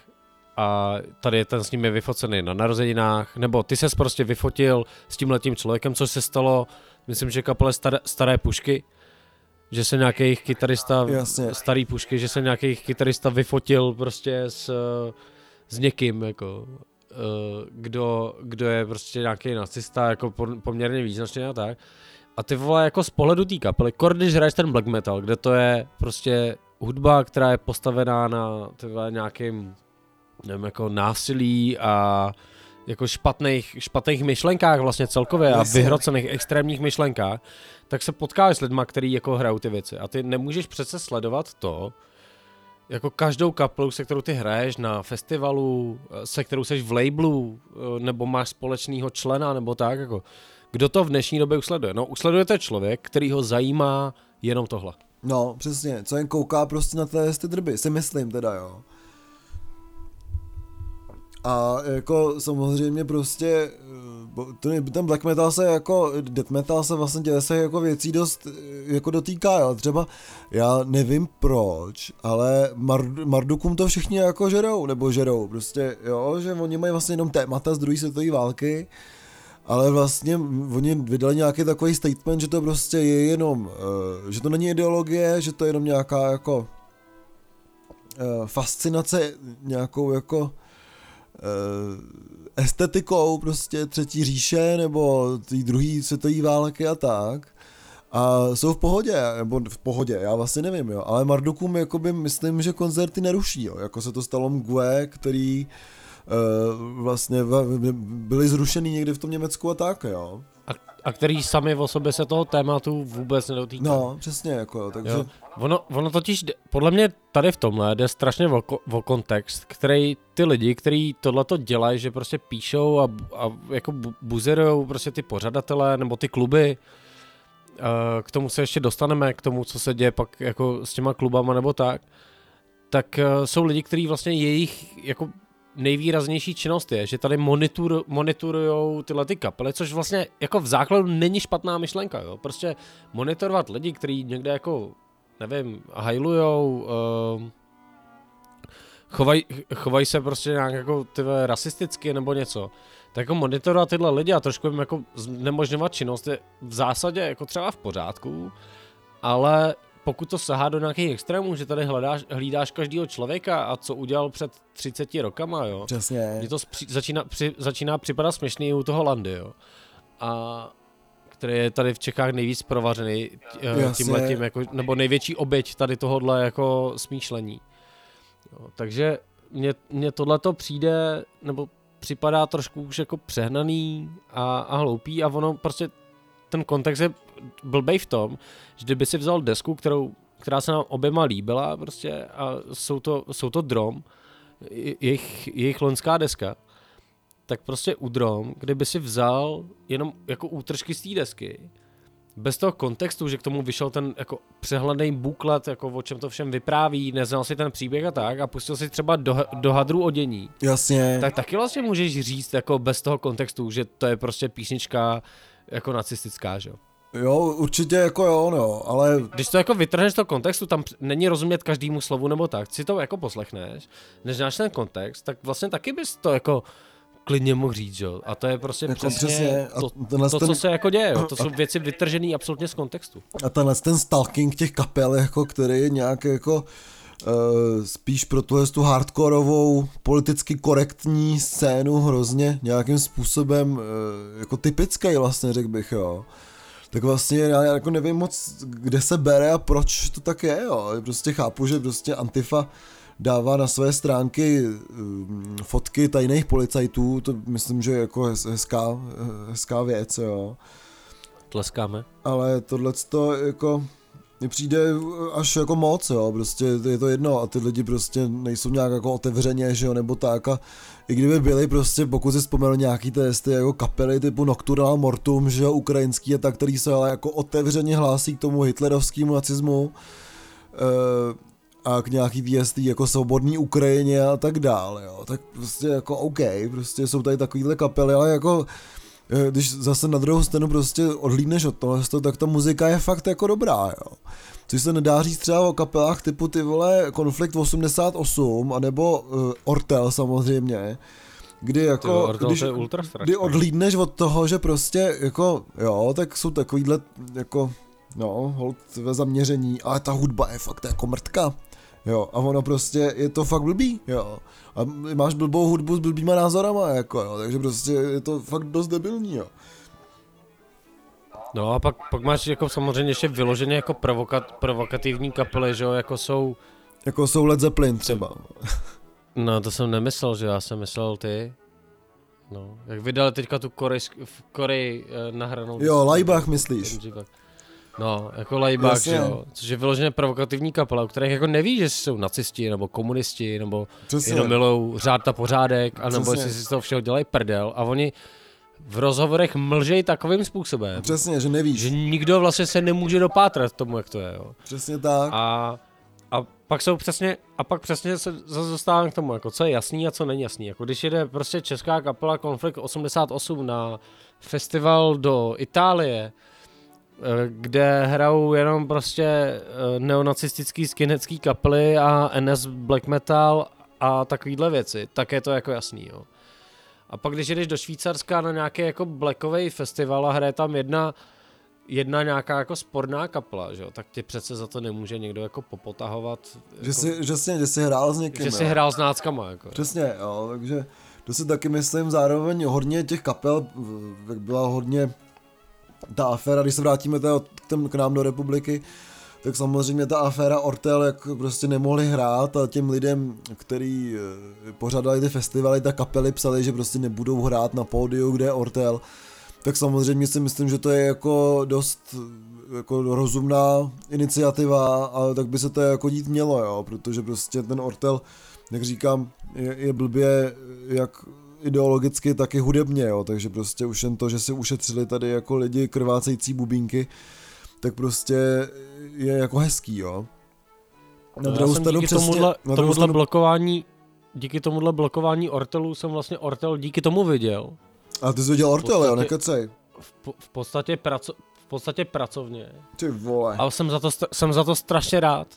a tady je ten s nimi vyfocený na narozeninách, nebo ty ses prostě vyfotil s tím letím člověkem, co se stalo, myslím, že kapele staré, staré pušky, že se nějaký kytarista, Jasně. starý pušky, že se nějaký kytarista vyfotil prostě s, s někým, jako, kdo, kdo je prostě nějaký nacista, jako poměrně význačně a tak. A ty vole, jako z pohledu té kapely, kor když hraješ ten black metal, kde to je prostě hudba, která je postavená na tyhle nějakým, nevím, jako násilí a jako špatných, špatných myšlenkách vlastně celkově a vyhrocených extrémních myšlenkách, tak se potkáš s lidma, který jako hrajou ty věci a ty nemůžeš přece sledovat to, jako každou kapelu, se kterou ty hraješ na festivalu, se kterou seš v labelu, nebo máš společného člena, nebo tak, jako, kdo to v dnešní době usleduje? No, usledujete člověk, který ho zajímá jenom tohle. No, přesně, co jen kouká prostě na té ty drby, si myslím teda, jo. A jako samozřejmě prostě to, ten black metal se jako, death metal se vlastně dělá se jako věcí dost jako dotýká, jo. Třeba já nevím proč, ale Mard, Mardukum to všichni jako žerou, nebo žerou, prostě jo, že oni mají vlastně jenom témata z druhé světové války, ale vlastně oni vydali nějaký takový statement, že to prostě je jenom, uh, že to není ideologie, že to je jenom nějaká jako fascinace nějakou jako estetikou prostě třetí říše nebo té druhé světové války a tak. A jsou v pohodě, nebo v pohodě, já vlastně nevím, jo. Ale Mardukum, jakoby, myslím, že koncerty neruší, jo. Jako se to stalo Mgue, který uh, vlastně byly zrušený někdy v tom Německu a tak, jo. A, který sami o sobě se toho tématu vůbec nedotýkají. No, přesně, jako jo, takže... Jo. Ono, ono totiž, podle mě tady v tomhle jde strašně o, o kontext, který ty lidi, kteří tohleto dělají, že prostě píšou a, a jako buzerujou prostě ty pořadatele nebo ty kluby, k tomu se ještě dostaneme, k tomu, co se děje pak jako s těma klubama nebo tak, tak jsou lidi, kteří vlastně jejich jako nejvýraznější činnost je, že tady monitor, monitorujou tyhle ty kapely, což vlastně jako v základu není špatná myšlenka, jo. Prostě monitorovat lidi, kteří někde jako, nevím, hajlujou, uh, chovají chovaj se prostě nějak jako tyhle rasisticky nebo něco, tak jako monitorovat tyhle lidi a trošku jim jako znemožňovat činnost je v zásadě jako třeba v pořádku, ale pokud to sahá do nějakých extrémů, že tady hledáš, hlídáš každého člověka a co udělal před 30 rokama, jo. Přesně. Mně to spři, začíná, při, začíná připadat směšný u toho Landy, jo. A který je tady v Čechách nejvíc provařený eh, tím letím, jako, nebo největší oběť tady tohohle jako smýšlení. Jo, takže mně, mně tohle to přijde, nebo připadá trošku už jako přehnaný a, a hloupý a ono prostě ten kontext je blbej v tom, že kdyby si vzal desku, kterou, která se nám oběma líbila prostě a jsou to, jsou to Drom, jejich, jejich loňská deska, tak prostě u Drom, kdyby si vzal jenom jako útržky z té desky, bez toho kontextu, že k tomu vyšel ten jako přehledný buklet, jako o čem to všem vypráví, neznal si ten příběh a tak a pustil si třeba do, do hadru odění. Jasně. Tak taky vlastně můžeš říct jako bez toho kontextu, že to je prostě písnička jako nacistická, že jo. Jo, určitě jako jo, no, ale... Když to jako vytrhneš z toho kontextu, tam není rozumět každému slovu nebo tak, si to jako poslechneš, než znáš ten kontext, tak vlastně taky bys to jako klidně mohl říct, jo. A to je prostě jako přesně, přesně to, to, ten, co se jako děje, jo. To jsou věci vytržené absolutně z kontextu. A tenhle ten stalking těch kapel, jako, který je nějak jako Uh, spíš pro tuhle tu hardkorovou, politicky korektní scénu hrozně nějakým způsobem uh, jako typický vlastně, řekl bych, jo. Tak vlastně já jako nevím moc, kde se bere a proč to tak je, jo. Prostě chápu, že prostě Antifa dává na své stránky um, fotky tajných policajtů, to myslím, že je jako hezká, hezká věc, jo. Tleskáme. Ale tohle to jako mně přijde až jako moc, jo, prostě je to jedno a ty lidi prostě nejsou nějak jako otevřeně, že jo, nebo tak a i kdyby byli prostě, pokud si vzpomenu nějaký testy jako kapely typu Nocturnal Mortum, že jo, ukrajinský a tak, který se ale jako otevřeně hlásí k tomu hitlerovskému nacismu, e, a k nějaký VST jako svobodný Ukrajině a tak dále, jo. Tak prostě jako OK, prostě jsou tady takovýhle kapely, ale jako eh, když zase na druhou stranu prostě odhlídneš od toho, tak ta muzika je fakt jako dobrá, jo. Což se nedá říct třeba o kapelách typu ty vole Konflikt 88, anebo uh, Ortel samozřejmě, kdy jako, Tyjo, když, kdy odhlídneš od toho, že prostě jako, jo, tak jsou takovýhle jako, no, hold ve zaměření, ale ta hudba je fakt jako mrtka. Jo, a ono prostě je to fakt blbý, jo. A máš blbou hudbu s blbýma názorama, jako jo, takže prostě je to fakt dost debilní, jo. No a pak, pak máš jako samozřejmě ještě vyloženě jako provokat, provokativní kapely, že jo, jako jsou... Jako jsou Led Zeppelin třeba. No to jsem nemyslel, že já jsem myslel ty. No, jak vydali teďka tu Korej, v Koreji eh, nahranou... Jo, Laibach myslíš. No, jako Laibach, jo. Což je vyloženě provokativní kapela, u kterých jako neví, že jsou nacisti, nebo komunisti, nebo Přesně. jenom milou řád a pořádek, anebo jestli si z toho všeho dělají prdel. A oni v rozhovorech mlžej takovým způsobem. Přesně, že nevíš. Že nikdo vlastně se nemůže dopátrat tomu, jak to je. Jo. Přesně tak. A, a pak jsou přesně, a pak přesně se zase dostávám k tomu, jako co je jasný a co není jasný. Jako když jede prostě česká kapela Konflikt 88 na festival do Itálie, kde hrajou jenom prostě eh, neonacistický skinheadský kapely a NS black metal a takovýhle věci, tak je to jako jasný, jo. A pak když jdeš do Švýcarska na nějaký jako blackový festival a hraje tam jedna jedna nějaká jako sporná kapela, že jo, tak tě přece za to nemůže někdo jako popotahovat. Že, jako, jsi, že, jsi, že jsi hrál s někým, Že jsi hrál s náckama, jako. Přesně, jo, takže to si taky myslím zároveň hodně těch kapel, jak byla hodně ta aféra, když se vrátíme teda k, tém, k nám do republiky, tak samozřejmě ta aféra Ortel, jak prostě nemohli hrát a těm lidem, který eh, pořádali ty festivaly, ta kapely psali, že prostě nebudou hrát na pódiu, kde je Ortel, tak samozřejmě si myslím, že to je jako dost jako rozumná iniciativa, ale tak by se to jako dít mělo, jo, protože prostě ten Ortel, jak říkám, je, je blbě jak ideologicky, tak i hudebně, jo, takže prostě už jen to, že si ušetřili tady jako lidi krvácející bubínky, tak prostě je jako hezký, jo. Na no, druhou stranu přesně... Tomuhle, na tomuhle stranu... blokování, díky tomuhle blokování Ortelu jsem vlastně Ortel díky tomu viděl. A ty jsi viděl Ortel, jo, nekecej. V, v, podstatě praco, v podstatě pracovně. Ty vole. Ale jsem za to, jsem za to strašně rád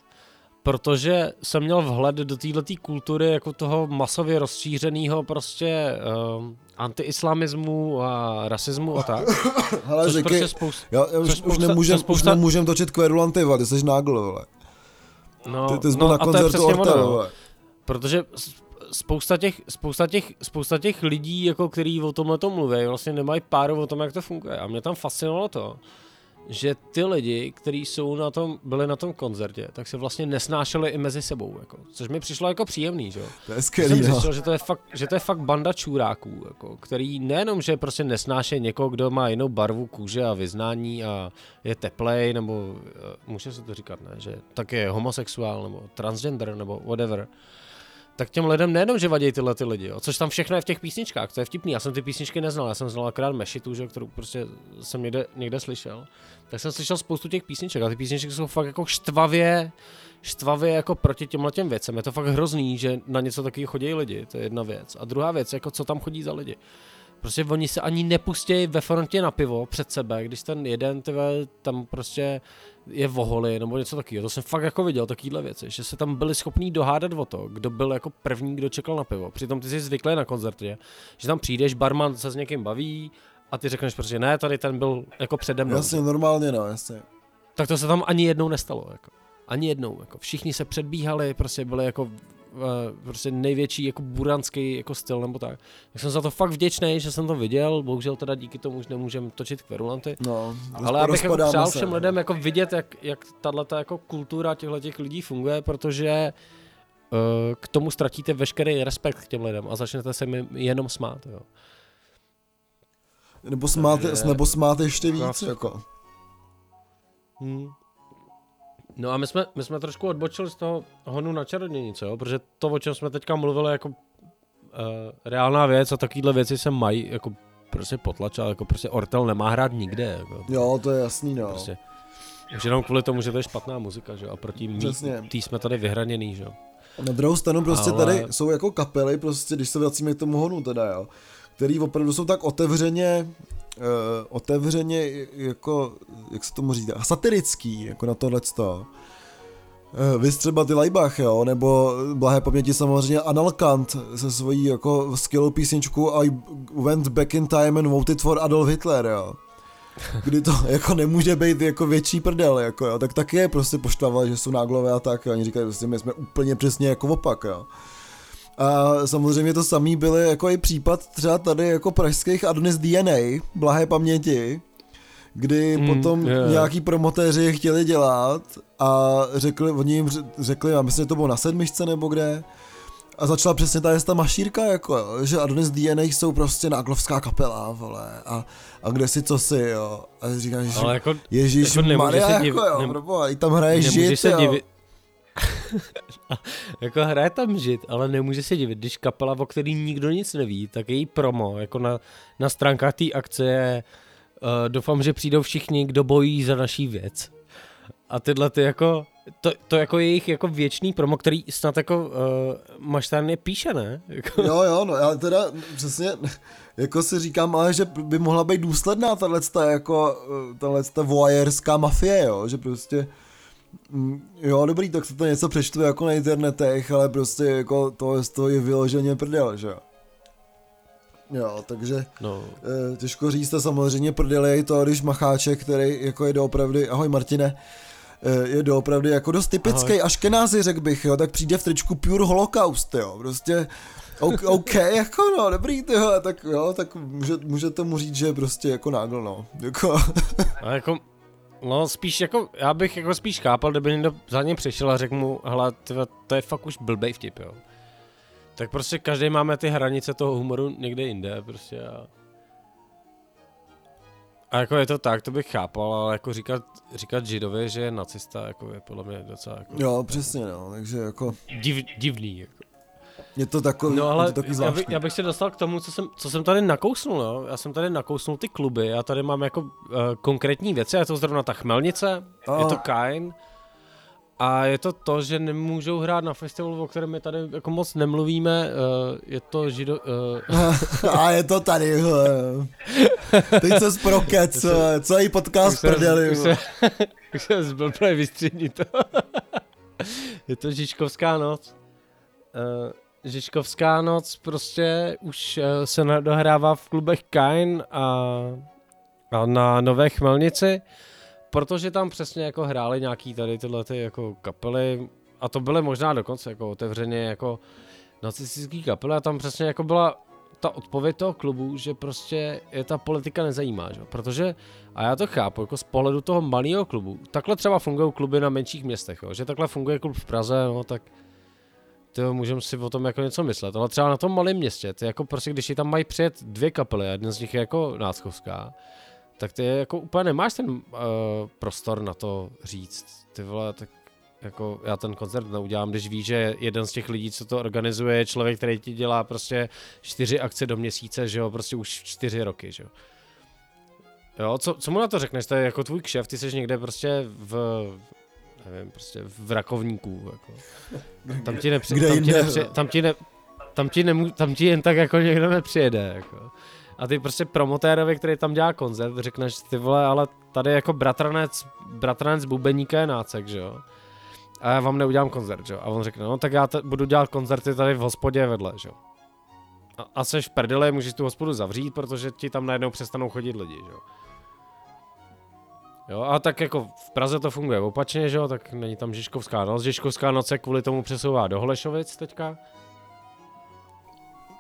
protože jsem měl vhled do této kultury jako toho masově rozšířeného prostě uh, antiislamismu a rasismu a tak. Ale říkej, prostě spoust, já, já už, spousta, už, nemůžem, spousta... už nemůžem točit kverulanty, ty jsi nágl, vole. No, ty, ty jsi byl no, na koncertu Ortel, no. Protože spousta těch, spousta těch, spousta těch lidí, jako který o tomhle to mluví, vlastně nemají páru o tom, jak to funguje. A mě tam fascinovalo to, že ty lidi, kteří jsou na tom, byli na tom koncertě, tak se vlastně nesnášeli i mezi sebou, jako, což mi přišlo jako příjemný, že jo. To je skvělý, Jsem no. zjistil, že to je fakt, že to je fakt banda čůráků, jako, který nejenom, že prostě nesnáší někoho, kdo má jinou barvu kůže a vyznání a je teplej, nebo eh, může se to říkat, ne, že tak je homosexuál, nebo transgender, nebo whatever, tak těm lidem nejenom, že vadí tyhle ty lidi, jo, což tam všechno je v těch písničkách, to je vtipný, já jsem ty písničky neznal, já jsem znal akorát Mešitu, že, kterou prostě jsem někde, někde slyšel, tak jsem slyšel spoustu těch písniček a ty písničky jsou fakt jako štvavě, štvavě jako proti těmhle těm věcem. Je to fakt hrozný, že na něco takového chodí lidi, to je jedna věc. A druhá věc, jako co tam chodí za lidi. Prostě oni se ani nepustí ve frontě na pivo před sebe, když ten jeden tyve, tam prostě je voholi nebo něco takového. To jsem fakt jako viděl, takovýhle věci, že se tam byli schopní dohádat o to, kdo byl jako první, kdo čekal na pivo. Přitom ty jsi zvyklý na koncertě, že tam přijdeš, barman se s někým baví a ty řekneš prostě ne, tady ten byl jako přede mnou. Jasně, normálně, no, jasně. Tak to se tam ani jednou nestalo. Jako. Ani jednou. Jako. Všichni se předbíhali, prostě byli jako prostě největší jako buranský jako styl nebo tak. Tak jsem za to fakt vděčný, že jsem to viděl, bohužel teda díky tomu už nemůžem točit kverulanty. No, Ale abych jako přál všem lidem jako vidět, jak, jak tato jako kultura těchto těch lidí funguje, protože uh, k tomu ztratíte veškerý respekt k těm lidem a začnete se mi jenom smát. Jo. Nebo smáte, Takže- nebo smáte ještě víc, Vlastně- jako. Hmm. No a my jsme, my jsme trošku odbočili z toho honu na čarodějnice, jo? protože to, o čem jsme teďka mluvili, jako uh, reálná věc a takovýhle věci se mají jako prostě potlačat, jako prostě Ortel nemá hrát nikde, jako, Jo, to je jasný, no. prostě. Už jenom kvůli tomu, že to je špatná muzika, že jo, a proti mý, tý jsme tady vyhraněný, že jo. Na druhou stranu prostě Ale- tady jsou jako kapely, prostě, když se vracíme k tomu honu teda, jo, který opravdu jsou tak otevřeně, uh, otevřeně jako, jak se tomu říká, satirický, jako na tohleto. Uh, Vy třeba ty Laibach, jo, nebo blahé paměti samozřejmě Analkant se svojí jako skvělou písničkou I went back in time and voted for Adolf Hitler, jo. Kdy to jako nemůže být jako větší prdel, jako jo, tak taky je prostě poštával, že jsou náglové a tak, a oni říkají, prostě my jsme úplně přesně jako opak, jo. A samozřejmě to samý byly jako i případ třeba tady jako pražských Adonis DNA, blahé paměti, kdy Mm, potom yeah. nějaký promotéři chtěli dělat a řekli, oni jim řekli, a myslím, že to bylo na sedmičce nebo kde, a začala přesně ta ta mašírka, jako, že Adonis DNA jsou prostě náglovská kapela, vole, a, a kde si co si, jo. A říkáš, že jako Ježíš jako Maria, se jako divit- jo, nem- proboha, i tam hraje žít, se jo. jako hraje tam žít, ale nemůže se divit, když kapela, o který nikdo nic neví, tak její promo, jako na, na stránkách té akce je uh, doufám, že přijdou všichni, kdo bojí za naší věc. A tyhle ty jako, to, to jako jejich jako věčný promo, který snad jako uh, maštárně píše, ne? Jako, Jo, jo, no, ale teda přesně, jako si říkám, ale že by mohla být důsledná tahle jako, tahle voyerská mafie, jo, že prostě, jo, dobrý, tak se to něco přečtu jako na internetech, ale prostě jako to, to je vyloženě prdel, že jo. Jo, takže no, e, těžko říct, a samozřejmě prdel je i to, když Macháček, který jako je doopravdy, ahoj Martine, e, je doopravdy jako dost typický, Ahoj. až kenázi řekl bych, jo, tak přijde v tričku Pure Holocaust, jo, prostě OK, OK jako no, dobrý, tyho, tak jo, tak může, může tomu říct, že je prostě jako nágl, no, jako, a jako, no spíš jako, já bych jako spíš chápal, kdyby někdo za ním přišel a řekl mu, hele, tyhle, to je fakt už blbej vtip, jo. Tak prostě každý máme ty hranice toho humoru někde jinde, prostě a... A jako je to tak, to bych chápal, ale jako říkat, říkat židovi, že je nacista, jako je podle mě docela jako jo, přesně, no, takže jako, div, divný. Jako. Je to takový, No je ale to takový já, by, já bych se dostal k tomu, co jsem, co jsem tady nakousnul, jo. Já jsem tady nakousnul ty kluby, já tady mám jako uh, konkrétní věci, je to zrovna ta Chmelnice, A. je to Kain, a je to to, že nemůžou hrát na festivalu, o kterém my tady jako moc nemluvíme, uh, je to žido... Uh, a je to tady. Teď se zprokec, celý podcast prdeli, už jsem, už jsem zbyl právě vystřednit to. je to Žižkovská noc. Uh, Žižkovská noc prostě už uh, se dohrává v klubech Kain a, a na Nové Chmelnici, protože tam přesně jako hráli nějaký tady tyhle ty jako kapely a to byly možná dokonce jako otevřeně jako nacistický kapely a tam přesně jako byla ta odpověď toho klubu, že prostě je ta politika nezajímá, že? protože, a já to chápu, jako z pohledu toho malého klubu, takhle třeba fungují kluby na menších městech, jo? že takhle funguje klub v Praze, no tak to můžeme si o tom jako něco myslet, ale třeba na tom malém městě, ty jako prostě, když tam mají přijet dvě kapely a jedna z nich je jako náchovská, tak ty jako úplně nemáš ten uh, prostor na to říct, ty vole, tak jako já ten koncert neudělám, když víš, že jeden z těch lidí, co to organizuje, je člověk, který ti dělá prostě čtyři akce do měsíce, že jo, prostě už čtyři roky, že jo. Jo, co, co mu na to řekneš, to je jako tvůj kšef, ty jsi někde prostě v, nevím, prostě v rakovníku, jako. Tam ti, nepři, tam, ti nepři, tam ti, ne, tam ti, nemů, tam ti jen tak jako někdo nepřijede, jako. A ty prostě promotérovi, který tam dělá koncert, řekneš, ty vole, ale tady jako bratranec, bratranec bubeníka je nácek, že jo a já vám neudělám koncert, že? A on řekne, no tak já t- budu dělat koncerty tady v hospodě vedle, že? A, a seš v prdele, můžeš tu hospodu zavřít, protože ti tam najednou přestanou chodit lidi, že? Jo, a tak jako v Praze to funguje opačně, že jo, tak není tam Žižkovská noc. Žižkovská noc se kvůli tomu přesouvá do Holešovic teďka.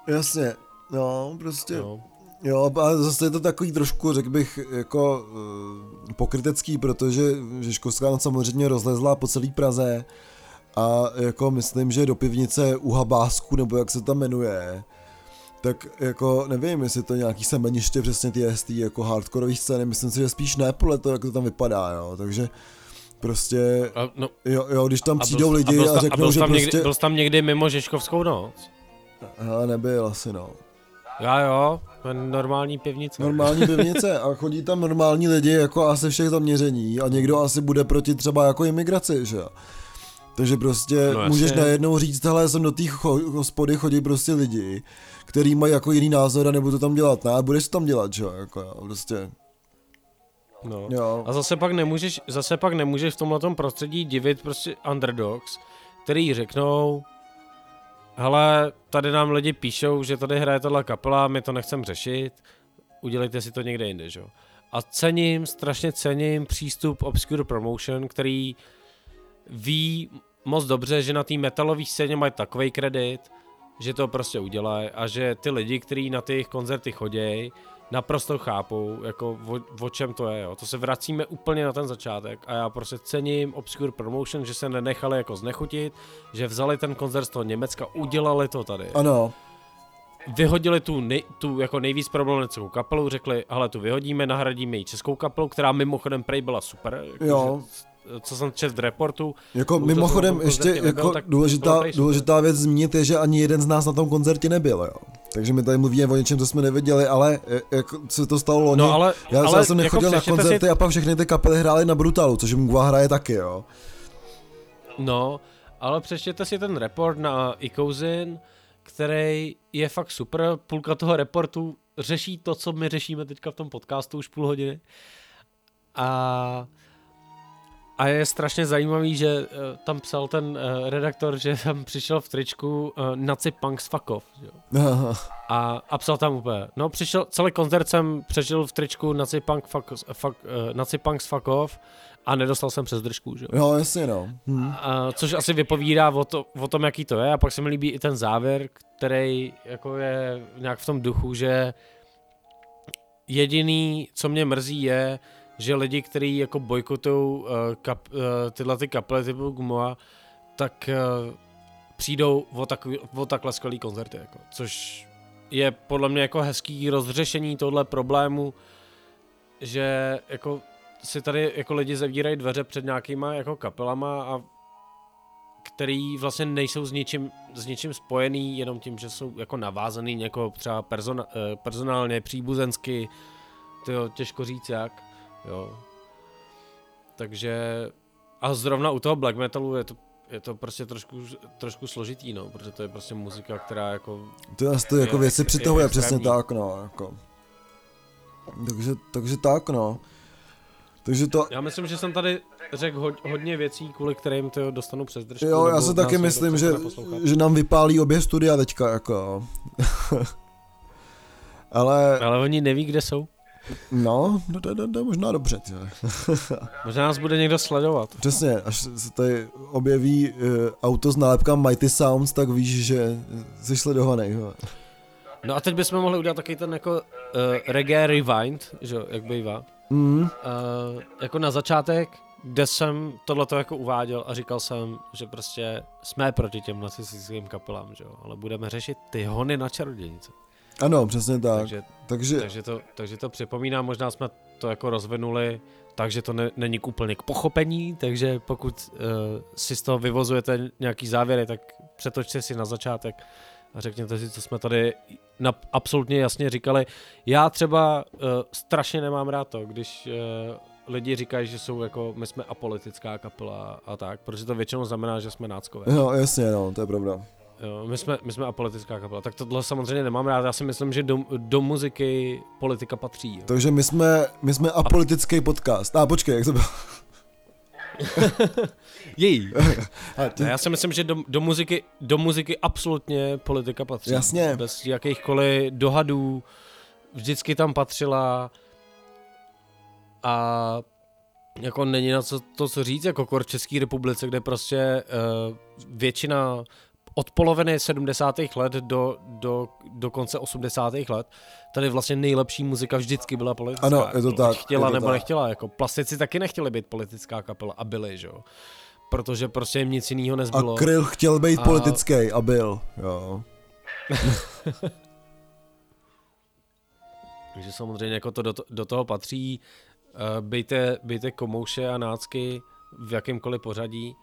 Jasně, no, prostě. Jo. Jo, a zase je to takový trošku, řekl bych, jako uh, pokrytecký, protože Žižkovská noc samozřejmě rozlezla po celý Praze a jako myslím, že do pivnice u Habásku, nebo jak se tam jmenuje, tak jako nevím, jestli to nějaký semeniště přesně ty ST jako hardcoreový scény, myslím si, že spíš ne podle toho, jak to tam vypadá, jo, takže prostě, a, no, jo, jo, když tam přijdou byl, lidi a, a řeknou, a že prostě... Někdy, byl jsi tam někdy mimo Žižkovskou noc? Ale nebyl asi, no. Já jo, normální pivnice. Normální pivnice a chodí tam normální lidi jako asi všech zaměření a někdo asi bude proti třeba jako imigraci, že jo. Takže prostě no, můžeš najednou říct, hele, jsem do té hospody chodí prostě lidi, který mají jako jiný názor a nebudu to tam dělat, ne, a budeš to tam dělat, že jo, jako jo, prostě. No. Jo. A zase pak nemůžeš, zase pak nemůžeš v tomhle prostředí divit prostě underdogs, který řeknou, hele, tady nám lidi píšou, že tady hraje tohle kapela, my to nechceme řešit, udělejte si to někde jinde, že jo. A cením, strašně cením přístup Obscure Promotion, který ví moc dobře, že na té metalové scéně mají takový kredit, že to prostě udělají a že ty lidi, kteří na těch koncerty chodí, naprosto chápou, jako o, o čem to je, jo. To se vracíme úplně na ten začátek a já prostě cením Obscure Promotion, že se nenechali jako znechutit, že vzali ten koncert z toho Německa, udělali to tady. Ano. Vyhodili tu, nej, tu jako nejvíc problematickou kapelu, řekli, ale tu vyhodíme, nahradíme ji českou kapelu, která mimochodem prej byla super. Jako jo. Že, co jsem četl v reportu. Jako mimochodem ještě jako nebyl, důležitá, důležitá věc zmínit je, že ani jeden z nás na tom koncertě nebyl, jo. Takže my tady mluvíme o něčem, co jsme neviděli, ale e, jak se to stalo loni, no, ale, já, ale, já jsem nechodil jako na koncerty si... a pak všechny ty kapely hrály na Brutalu, což Mugwa hraje taky, jo. No, ale přečtěte si ten report na Ikouzin, který je fakt super, půlka toho reportu řeší to, co my řešíme teďka v tom podcastu už půl hodiny. A a je strašně zajímavý, že uh, tam psal ten uh, redaktor, že tam přišel v tričku uh, Nazi Punks fuck off. Jo. A, a psal tam úplně, no přišel, celý koncert jsem přežil v tričku Nazi, Punk fuck, fuck, uh, Nazi Punks fuck off a nedostal jsem přes držku, že jo. jasně no. Hm. A, což asi vypovídá o, to, o tom, jaký to je a pak se mi líbí i ten závěr, který jako je nějak v tom duchu, že jediný, co mě mrzí je, že lidi, kteří jako bojkotují uh, kap, uh, tyhle ty kapely typu Gumoa, tak uh, přijdou o, takový, o takhle skvělý koncerty, jako, což je podle mě jako hezký rozřešení tohle problému, že jako si tady jako lidi zavírají dveře před nějakýma jako kapelama a který vlastně nejsou s ničím, s ničím spojený, jenom tím, že jsou jako navázaný jako třeba persona, personálně, příbuzensky, to těžko říct jak. Jo. Takže a zrovna u toho black metalu je to je to prostě trošku, trošku složitý, no, protože to je prostě muzika, která jako... To je, to jako věci přitahuje, je přesně tak, no, jako. Takže, takže tak, no. Takže to... Já myslím, že jsem tady řekl ho, hodně věcí, kvůli kterým to dostanu přes držku. Jo, já si taky myslím, že, že nám vypálí obě studia teďka, jako. Ale... Ale oni neví, kde jsou. No, no to, to, to je možná dobře. Tě. možná nás bude někdo sledovat. Přesně, až se tady objeví uh, auto s nálepkem Mighty Sounds, tak víš, že jsi sledovaný. Jo. No a teď bychom mohli udělat taky ten jako uh, reggae rewind, že jak bývá. Mm. Uh, jako na začátek, kde jsem tohleto jako uváděl a říkal jsem, že prostě jsme proti těm nacistickým kapelám, že jo, ale budeme řešit ty hony na čarodějnice. Ano, přesně tak. Takže, Takže, takže, to, takže to připomínám, možná jsme to jako rozvinuli, takže to ne, není úplně k pochopení, takže pokud uh, si z toho vyvozujete nějaký závěry, tak přetočte si na začátek a řekněte si, co jsme tady na, absolutně jasně říkali. Já třeba uh, strašně nemám rád to, když uh, lidi říkají, že jsou jako, my jsme apolitická kapela a tak, protože to většinou znamená, že jsme náckové. no jasně, no, to je pravda. Jo, my, jsme, my jsme apolitická kapela, tak tohle samozřejmě nemám rád, já si myslím, že do, do muziky politika patří. Jo. Takže my jsme, my jsme apolitický podcast. A ah, počkej, jak to bylo? Její. A ty, já si myslím, že do, do, muziky, do muziky absolutně politika patří. Jasně. Bez jakýchkoliv dohadů, vždycky tam patřila a jako není na co, to, co říct, jako kor v České republice, kde prostě uh, většina od poloviny 70. let do, do, do konce 80. let tady vlastně nejlepší muzika vždycky byla politická. Ano, je to Ať tak, Chtěla je to nebo tak. nechtěla, jako plastici taky nechtěli být politická kapela a byli, že jo. Protože prostě jim nic jiného a nezbylo. Kryl chtěl být A- politický a byl, jo. Takže samozřejmě jako to do, to- do toho patří. Uh, bejte, bejte komouše a nácky v jakémkoliv pořadí.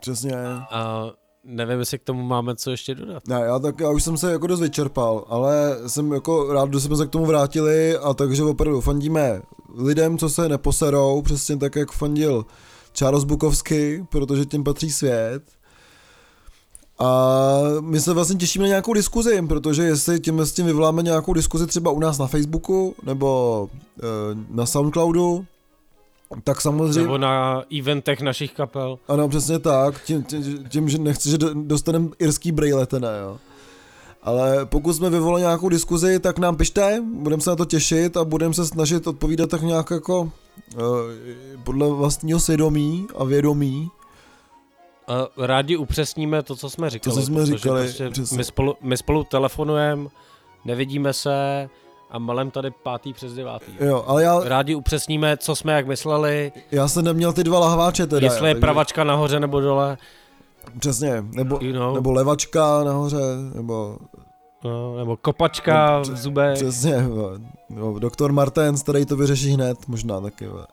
Přesně. A nevím, jestli k tomu máme co ještě dodat. Ne, já tak, já už jsem se jako dost vyčerpal, ale jsem jako rád, že jsme se k tomu vrátili a takže opravdu fandíme lidem, co se neposerou, přesně tak, jak fandil Charles Bukovsky, protože tím patří svět. A my se vlastně těšíme na nějakou diskuzi, protože jestli tím s tím vyvoláme nějakou diskuzi třeba u nás na Facebooku nebo e, na Soundcloudu, tak samozřejmě... Nebo na eventech našich kapel. Ano, přesně tak, tím, tím, tím že nechci, že do- dostaneme irský brejle, ne, jo. Ale pokud jsme vyvolali nějakou diskuzi, tak nám pište, budeme se na to těšit a budeme se snažit odpovídat tak nějak jako uh, podle vlastního svědomí a vědomí. Uh, rádi upřesníme to, co jsme říkali. co jsme říkali, Prostě přesně. my, spolu, my spolu telefonujeme, nevidíme se a malem tady pátý přes devátý. Jo, ale já, Rádi upřesníme, co jsme jak mysleli, já jsem neměl ty dva lahváče teda. jestli je takže- pravačka nahoře nebo dole. Přesně, nebo, You know. nebo levačka nahoře, nebo No, nebo kopačka No, v zubech. přesně, no, doktor Martens, který to vyřeší hned, možná taky. jo.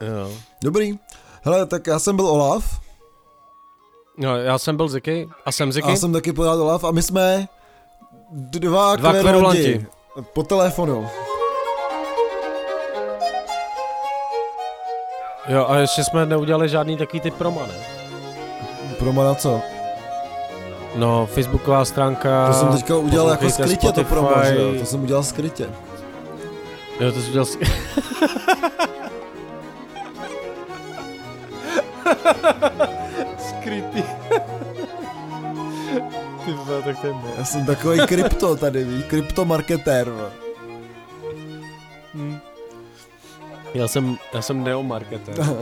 Jo. Dobrý, hele, tak já jsem byl Olaf, No, já jsem byl Ziky a jsem Ziky. A jsem taky pořád Olaf a my jsme dva, Dva kverulanti. Po telefonu. Jo, a ještě jsme neudělali žádný takový ty promo, ne? Promo na co? No, facebooková stránka. To jsem teďka udělal jako skrytě to promo, Spotify. že jo? To jsem udělal skrytě. Jo, to jsi udělal... s- Skrytý. Tak to je. Já jsem takový krypto tady, víš, kryptomarketér. vole. Já jsem, já jsem neomarketer.